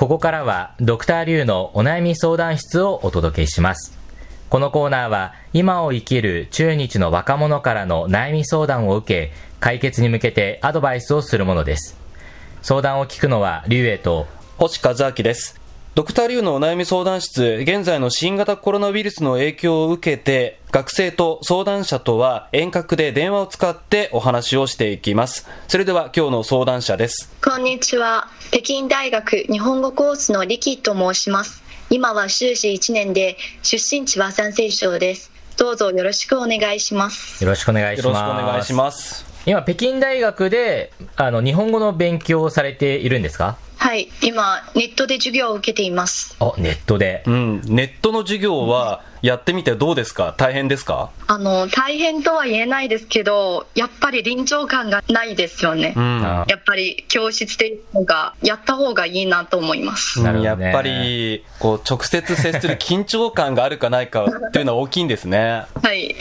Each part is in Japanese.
ここからはドクターリュウのお悩み相談室をお届けします。このコーナーは今を生きる中日の若者からの悩み相談を受け、解決に向けてアドバイスをするものです。相談を聞くのはリュウエイと星和明です。ドクターリュウのお悩み相談室、現在の新型コロナウイルスの影響を受けて、学生と相談者とは遠隔で電話を使ってお話をしていきます。それでは今日の相談者です。こんにちは。北京大学日本語コースのリキと申します。今は修士1年で、出身地は山西省です。どうぞよろしくお願いします。よろしくお願いしよます。ろしくお願いします。今、北京大学で、あの、日本語の勉強をされているんですか？はい、今、ネットで授業を受けています。あ、ネットで。うん、ネットの授業はやってみてどうですか？大変ですか？あの、大変とは言えないですけど、やっぱり臨場感がないですよね。うん。あやっぱり教室でのがやった方がいいなと思います。なるほどねやっぱり、こう、直接接する緊張感があるかないかっていうのは大きいんですね。はい。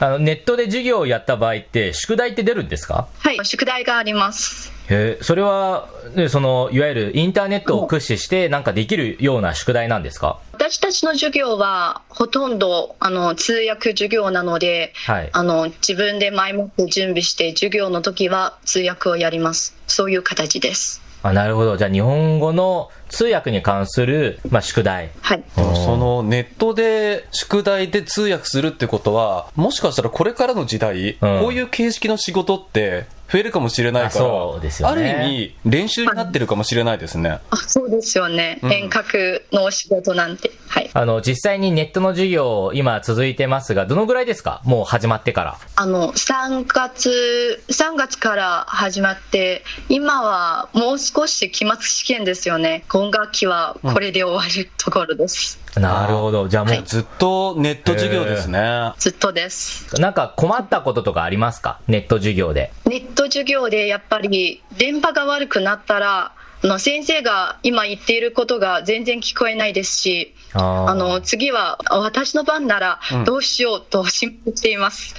あの、ネットで授業をやった場合って、宿題って出るんですか？はい、宿題があります。へえ、それは、ね、その、いわゆるインターネットを駆使して、なんかできるような宿題なんですか？私たちの授業はほとんどあの通訳授業なので、はい。あの自分で前もって準備して授業の時は通訳をやります。そういう形です。あ、なるほど。じゃあ、日本語の通訳に関する、まあ、宿題。はい。そのネットで宿題で通訳するってことは、もしかしたらこれからの時代、こういう形式の仕事って増えるかもしれないかあそうですよら、あねる意味練習になってるかもしれないですね。あそうですよね、うん。遠隔のお仕事なんて。はい。あの、実際にネットの授業、今続いてますが、どのぐらいですかもう始まってから。あの3月3月から始まって今はもう少し期末試験ですよね。今学期はこれで終わるところです、な。るほど。じゃあもう、ずっとネット授業ですね。ずっとです。なんか困ったこととかありますか？ネット授業で。ネット授業でやっぱり電波が悪くなったらあの先生が今言っていることが全然聞こえないですしあの次は私の番ならうん。どうしようと心配しています、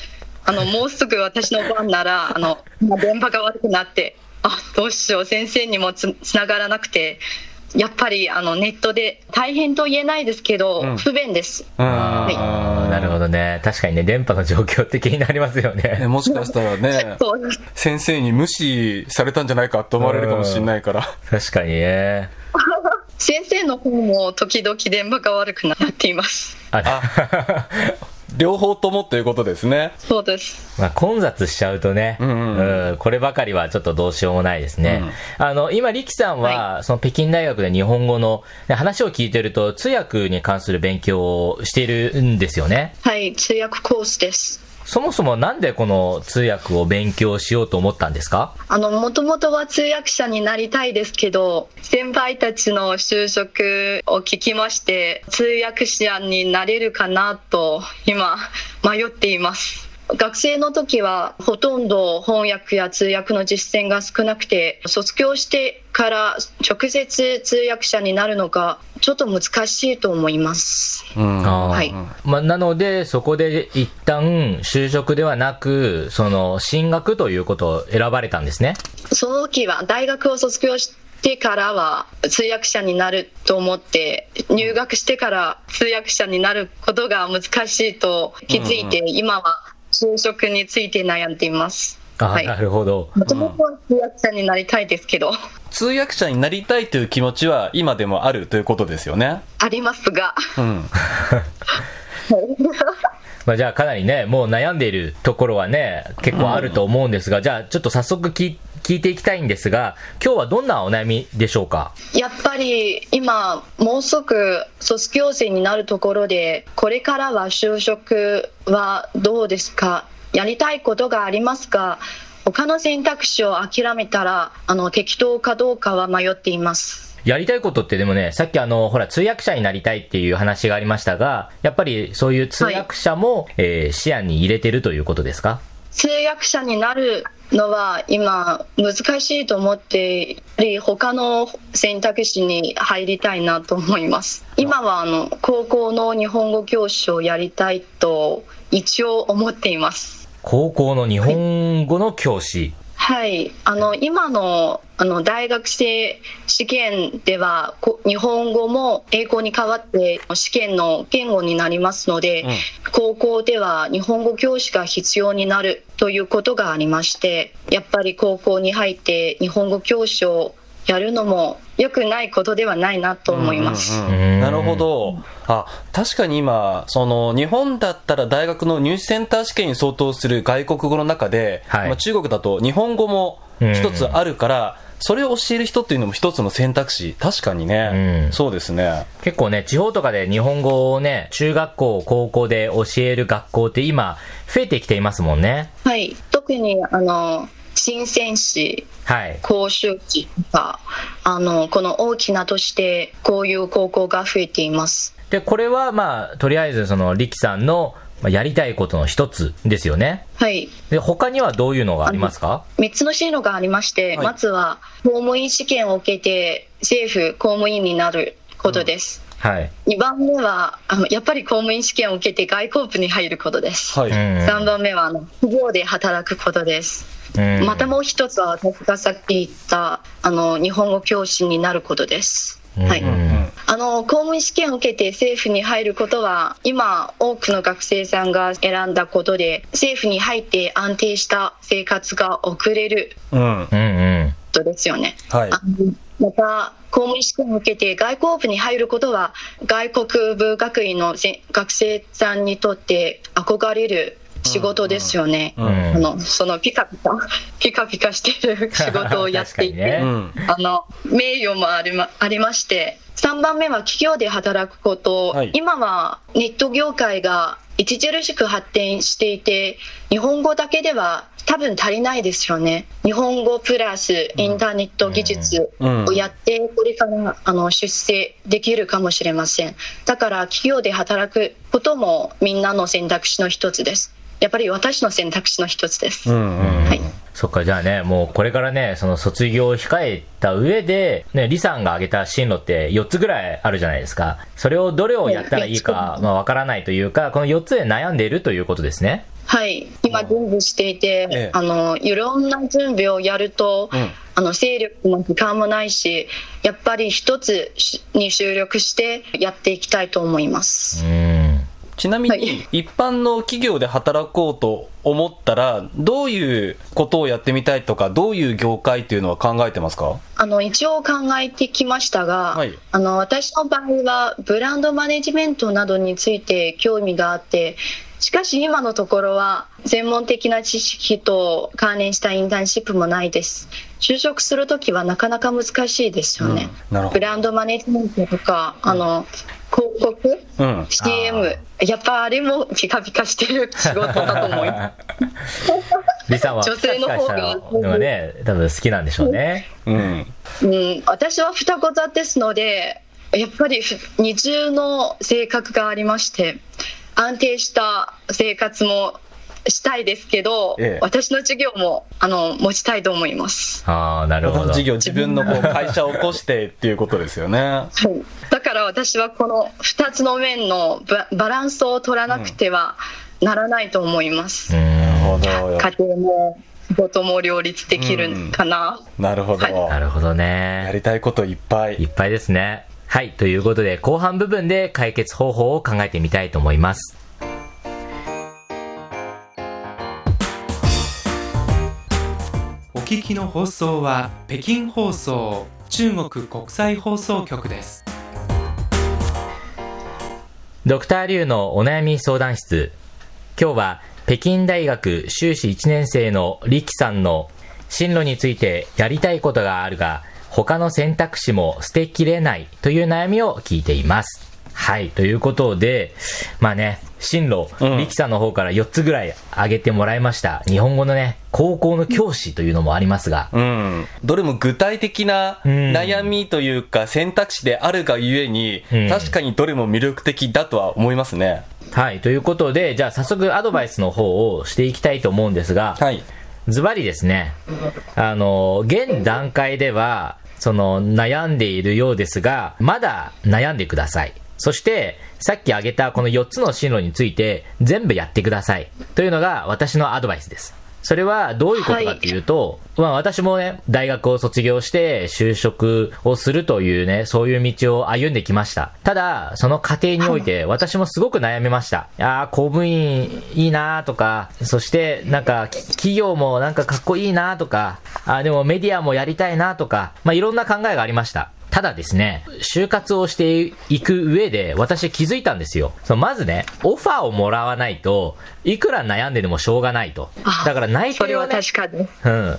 あのもうすぐ私の番なら あの今電波が悪くなってあどうしよう先生にもつつながらなくてやっぱりあのネットで大変と言えないですけど、うん不便ですうんあーなるほどね。確かにね、電波の状況って気になりますよねね。もしかしたらね、先生に無視されたんじゃないかと思われるかもしれないから。確かにね。先生の方も時々電波が悪くなっていますあ 両方ともということですね。そうですまあ、混雑しちゃうとね、うんうんうんこればかりはちょっとどうしようもないですね。あの、今、力さんは、その北京大学で日本語の、ね話を聞いてると、通訳に関する勉強をしているんですよね。はい通訳コースですそもそもなんでこの通訳を勉強しようと思ったんですか？あの、もともとは通訳者になりたいですけど、先輩たちの就職を聞きまして、通訳者になれるかなと、今、迷っています。学生の時はほとんど翻訳や通訳の実践が少なくて卒業してから直接通訳者になるのがちょっと難しいと思います。うん。はい。まあ、なので、そこで一旦就職ではなく、その進学ということを選ばれたんですね。その時は大学を卒業してからは通訳者になると思って入学してから通訳者になることが難しいと気づいて、今は就職について悩んでいます。あ、はいなるほど。もともとは通訳者になりたいですけど、通訳者になりたいという気持ちは今でもあるということですよね。ありますが、うん。まあ、じゃあかなりね、もう悩んでいるところはね、結構あると思うんですが、じゃあちょっと早速聞聞いていきたいんですが、今日はどんなお悩みでしょうか？やっぱり今もうすぐ卒業生になるところでこれからは就職はどうですか？やりたいことがありますか？他の選択肢を諦めたらあの適当かどうかは迷っています。やりたいことってでもね、さっきあの、ほら、通訳者になりたいっていう話がありましたが、やっぱりそういう通訳者も、えー視野に入れてるということですか？通訳者になるのは今難しいと思ってやり他の選択肢に入りたいなと思います今はあの高校の日本語教師をやりたいと一応思っています高校の日本語の教師。はい、あの今のあの大学生試験ではこ日本語も英語に代わって試験の言語になりますので、うん。高校では日本語教師が必要になるということがありましてやっぱり高校に入って日本語教師をやるのも良くないことではないなと思います。うんうんうんなるほど。あ、確かに今、その、日本だったら大学の入試センター試験に相当する外国語の中で、はいまあ、中国だと日本語も一つあるから、それを教える人っていうのも一つの選択肢。確かにね。うんそうですね。結構ね、地方とかで日本語をね、中学校、高校で教える学校って今、増えてきていますもんね。はい、特にあの新鮮市はい。甲州市とかあのこの大きな都市でこういう高校が増えています。で、これはまあ、とりあえずその、力さんの、まあやりたいことの一つですよね。はい、で、他にはどういうのがありますか？3つの進路がありまして、はいまずは公務員試験を受けて政府公務員になることです。はい。2番目はあのやっぱり公務員試験を受けて外交部に入ることです。はい。うん。3番目はあの企業で働くことです。うんまたもう一つは私がさっき言ったあの日本語教師になることです。はいあの公務員試験を受けて政府に入ることは今多くの学生さんが選んだことで政府に入って安定した生活が送れるうん。うんうん。ことですよね。はい。あのまた公務員試験を受けて外交部に入ることは外国部学院のせ学生さんにとって憧れる仕事ですよね。うん。うんあのそのピカピカ ピカピカしてる仕事をやっていて、ね。うん。あの名誉もありまありまして3番目は企業で働くこと、はい。今はネット業界が著しく発展していて日本語だけでは多分足りないですよね。日本語プラスインターネット技術をやってこれからあの出世できるかもしれません。だから企業で働くこともみんなの選択肢の一つですやっぱり私の選択肢の一つです、うんうん。はいそっか、じゃあね、もうこれからね、その卒業を控えた上で、ね、李さんが挙げた進路って4つぐらいあるじゃないですか。それをどれをやったらいいか、まあわからないというか、この4つで悩んでいるということですね。はい、今準備していて、ええあのいろんな準備をやると、うんあの勢力も時間もないしやっぱり一つに注力してやっていきたいと思います。うん。ちなみはい。に、一般の企業で働こうと思ったら、どういうことをやってみたいとか、どういう業界っていうのは考えてますか？あの一応考えてきましたが、はい。あの私の場合はブランドマネジメントなどについて興味があってしかし今のところは専門的な知識と関連したインターンシップもないです就職するときはなかなか難しいですよね、うんブランドマネジメントとかあの広告うん。CM やっぱあれもピカピカしてる仕事だと思います李さんは女性の方がピカピカしたのがね、多分好きなんでしょうね。うん。うん、私は双子座ですのでやっぱりふ二重の性格がありまして安定した生活もしたいですけど、ええ私の授業もあの持ちたいと思います、ああ、なるほど。事業、自分のこう会社を起こしてっていうことですよね。はい、だから私はこの2つの面のババランスを取らなくてはならないと思います、うん。なるほど。家庭も仕事も両立できるかな、なるほど。はいなるほどやね。りたいこといっぱい。いっぱいですね。はい。ということで、後半部分で解決方法を考えてみたいと思います。聞きの放送は北京放送中国国際放送局です。ドクターリュウのお悩み相談室。今日は北京大学修士1年生の力さんの進路についてやりたいことがあるが、他の選択肢も捨てきれないという悩みを聞いています。はい。ということで、まあね、進路、うん力さんの方から4つぐらい挙げてもらいました。日本語のね、高校の教師というのもありますが、うん。どれも具体的なうん悩みというか選択肢であるがゆえに、うん確かにどれも魅力的だとは思いますね。はい。ということで、じゃあ早速アドバイスの方をしていきたいと思うんですが、はい。ズバリですね、あの、現段階では、その、悩んでいるようですが、まだ悩んでください。そして、さっき挙げたこの4つの進路について、全部やってください。というのが私のアドバイスです。それはどういうことかっていうと、まあ私もね、大学を卒業して就職をするというね、そういう道を歩んできました。ただ、その過程において私もすごく悩みました。ああ、公務員いいなとか、そしてなんかき企業もなんかかっこいいなとか、あーでもメディアもやりたいなとか、まあいろんな考えがありました。ただですね、就活をしていく上で私気づいたんですよ。そのまずね、オファーをもらわないと、いくら悩んででもしょうがないと。だから内それは定をね、確かに。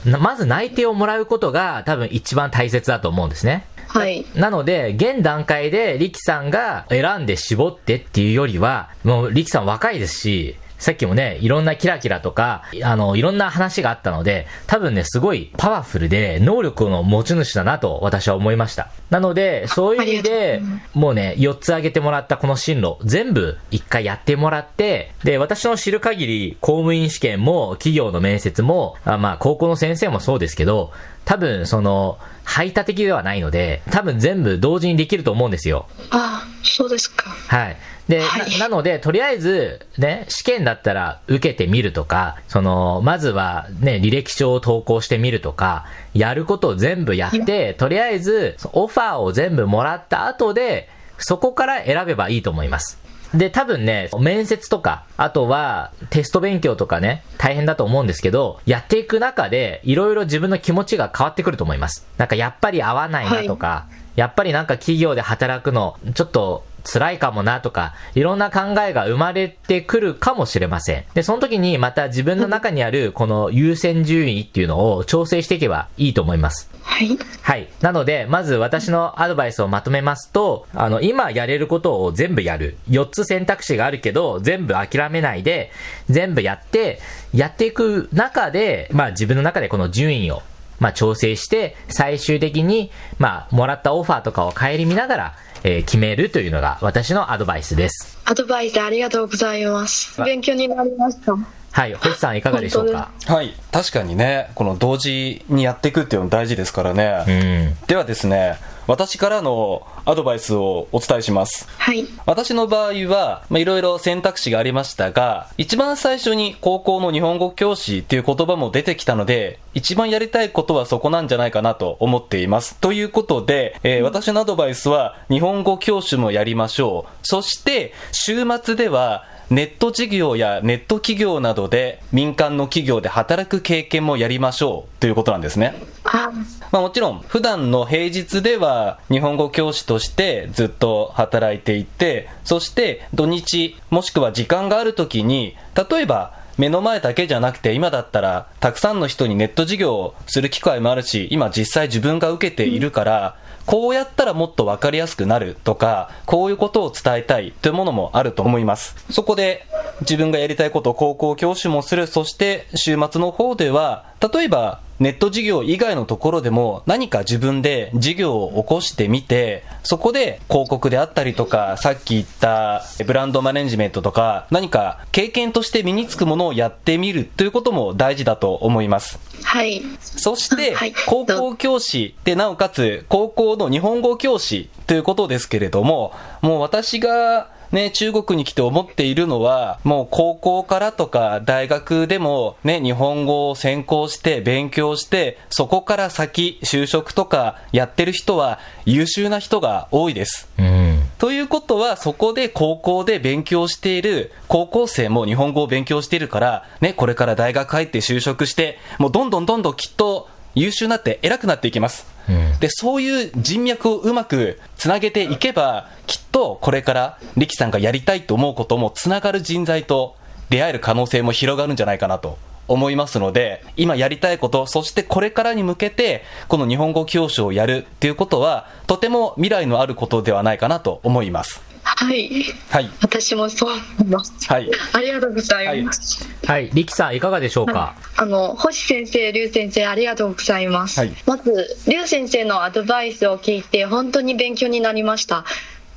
うん、なまず内定をもらうことが多分一番大切だと思うんですね。はい。なので、現段階で力さんが選んで絞ってっていうよりは、もう力さん若いですし、さっきもね、いろんなキラキラとか、あの、いろんな話があったので、多分ね、すごいパワフルで、能力の持ち主だなと私は思いました。なので、そういう意味でもうね、4つ挙げてもらったこの進路、全部一回やってもらって、で、私の知る限り、公務員試験も、企業の面接も、あまあ、高校の先生もそうですけど、多分、その、排他的ではないので、多分全部同時にできると思うんですよ。ああ、そうですか。はい。で、はいななので、とりあえず、ね、試験だったら受けてみるとか、その、まずはね、履歴書を投稿してみるとか、やることを全部やって、とりあえず、オファーを全部もらった後で、そこから選べばいいと思います。で、多分ね、面接とか、あとはテスト勉強とかね、大変だと思うんですけど、やっていく中で、いろいろ自分の気持ちが変わってくると思います。なんかやっぱり合わないなとか、やっぱりなんか企業で働くの、ちょっと辛いかもなとか、いろんな考えが生まれてくるかもしれません。で、その時にまた自分の中にあるこの優先順位っていうのを調整していけばいいと思います。はい。はい。なので、まず私のアドバイスをまとめますと、あの、今やれることを全部やる。4つ選択肢があるけど、全部諦めないで、全部やって、やっていく中で、まあ自分の中でこの順位を、まあ調整して、最終的に、まあ、もらったオファーとかを顧みながら、えー決めるというのが私のアドバイスです。アドバイスありがとうございます。勉強になりました。はい。星さんいかがでしょうか？はい。確かにね、この同時にやっていくっていうの大事ですからうね。ん。ではですね、私からのアドバイスをお伝えします。はい。私の場合は、まあ、いろいろ選択肢がありましたが、一番最初に高校の日本語教師っていう言葉も出てきたので、一番やりたいことはそこなんじゃないかなと思っています。ということで、えー私のアドバイスは、日本語教師もやりましょう。そして、週末では、ネット事業やネット企業などで民間の企業で働く経験もやりましょうということなんですね。あまあ、もちろん普段の平日では日本語教師としてずっと働いていてそして土日もしくは時間がある時に例えば目の前だけじゃなくて今だったらたくさんの人にネット事業をする機会もあるし今実際自分が受けているからこうやったらもっと分かりやすくなるとかこういうことを伝えたいというものもあると思います。そこで自分がやりたいことを高校教師もする。そして週末の方では例えばネット事業以外のところでも何か自分で事業を起こしてみて、そこで広告であったりとか、さっき言ったブランドマネジメントとか、何か経験として身につくものをやってみるということも大事だと思います。はい。そしてはい、高校教師で、なおかつ、高校の日本語教師ということですけれども、もう私が、ね、中国に来て思っているのは、もう高校からとか大学でもね、日本語を専攻して勉強して、そこから先、就職とかやってる人は優秀な人が多いです。うん。ということは、そこで高校で勉強している高校生も日本語を勉強しているから、ね、これから大学入って就職して、もうどんどんどんどんきっと優秀になって偉くなっていきます。で、そういう人脈をうまくつなげていけば、きっとこれから力さんがやりたいと思うこともつながる人材と出会える可能性も広がるんじゃないかなと思いますので、今やりたいこと、そしてこれからに向けて、この日本語教師をやるっていうことは、とても未来のあることではないかなと思います。はい。はい。私もそう思います。はい。ありがとうございます。はい。力さんいかがでしょうか？あの星先生、劉先生、ありがとうございます。はいまず、劉先生のアドバイスを聞いて、本当に勉強になりました。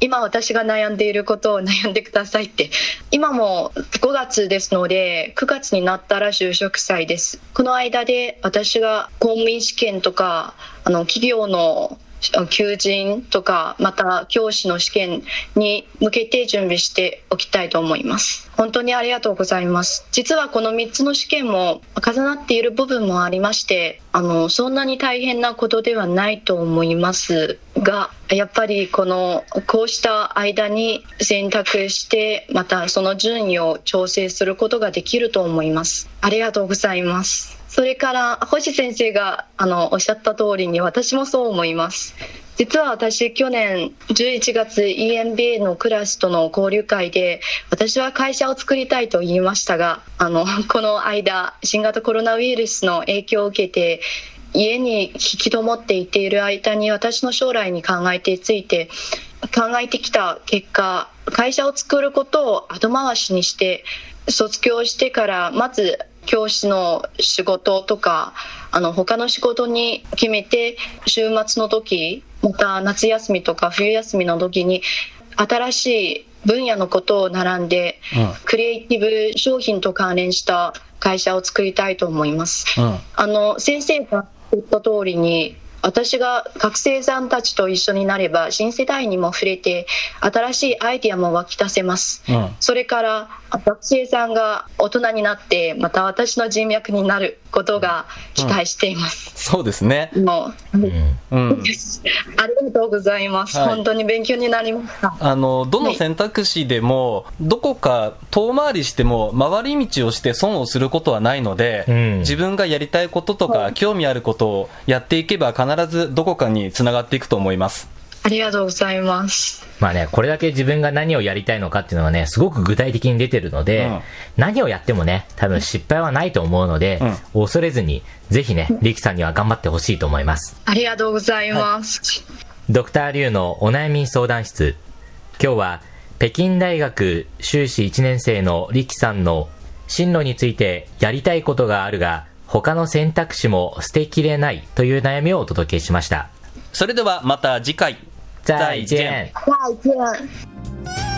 今私が悩んでいることを悩んでくださいって今も5月ですので9月になったら就職祭ですこの間で私が公務員試験とかあの企業の求人とかまた教師の試験に向けて準備しておきたいと思います。本当にありがとうございます。実はこの3つの試験も重なっている部分もありましてあのそんなに大変なことではないと思いますがやっぱりこのこうした間に選択してまたその順位を調整することができると思います。ありがとうございます。それから星先生があのおっしゃった通りに私もそう思います。実は私去年11月 EMBA のクラスとの交流会で私は会社を作りたいと言いましたがあのこの間新型コロナウイルスの影響を受けて家に引きこもっていている間に私の将来に考えてついて考えてきた結果会社を作ることを後回しにして卒業してからまず教師の仕事とかあの他の仕事に決めて週末の時また夏休みとか冬休みの時に新しい分野のことを並んで、うん、クリエイティブ商品と関連した会社を作りたいと思います。うん、あの先生が言った通りに私が学生さんたちと一緒になれば新世代にも触れて新しいアイディアも湧き出せます、うん、それから学生さんが大人になってまた私の人脈になることが期待しています、うん、そうですね。もう、うん、ありがとうございます、はい、本当に勉強になりました。あのどの選択肢でも、はい、どこか遠回りしても回り道をして損をすることはないので、自分がやりたいこととか、興味あることをやっていけば必必ずどこかにつながっていくと思います。ありがとうございます。まあね、これだけ自分が何をやりたいのかっていうのがね、すごく具体的に出てるので、うん、何をやってもね、多分失敗はないと思うので、うん、恐れずに、ぜひね、リキさんには頑張ってほしいと思います。ありがとうございます。はい、ドクターリュウのお悩み相談室。今日は、北京大学修士1年生のリキさんの進路についてやりたいことがあるが、他の選択肢も捨てきれないという悩みをお届けしました。それではまた次回。再见。再见。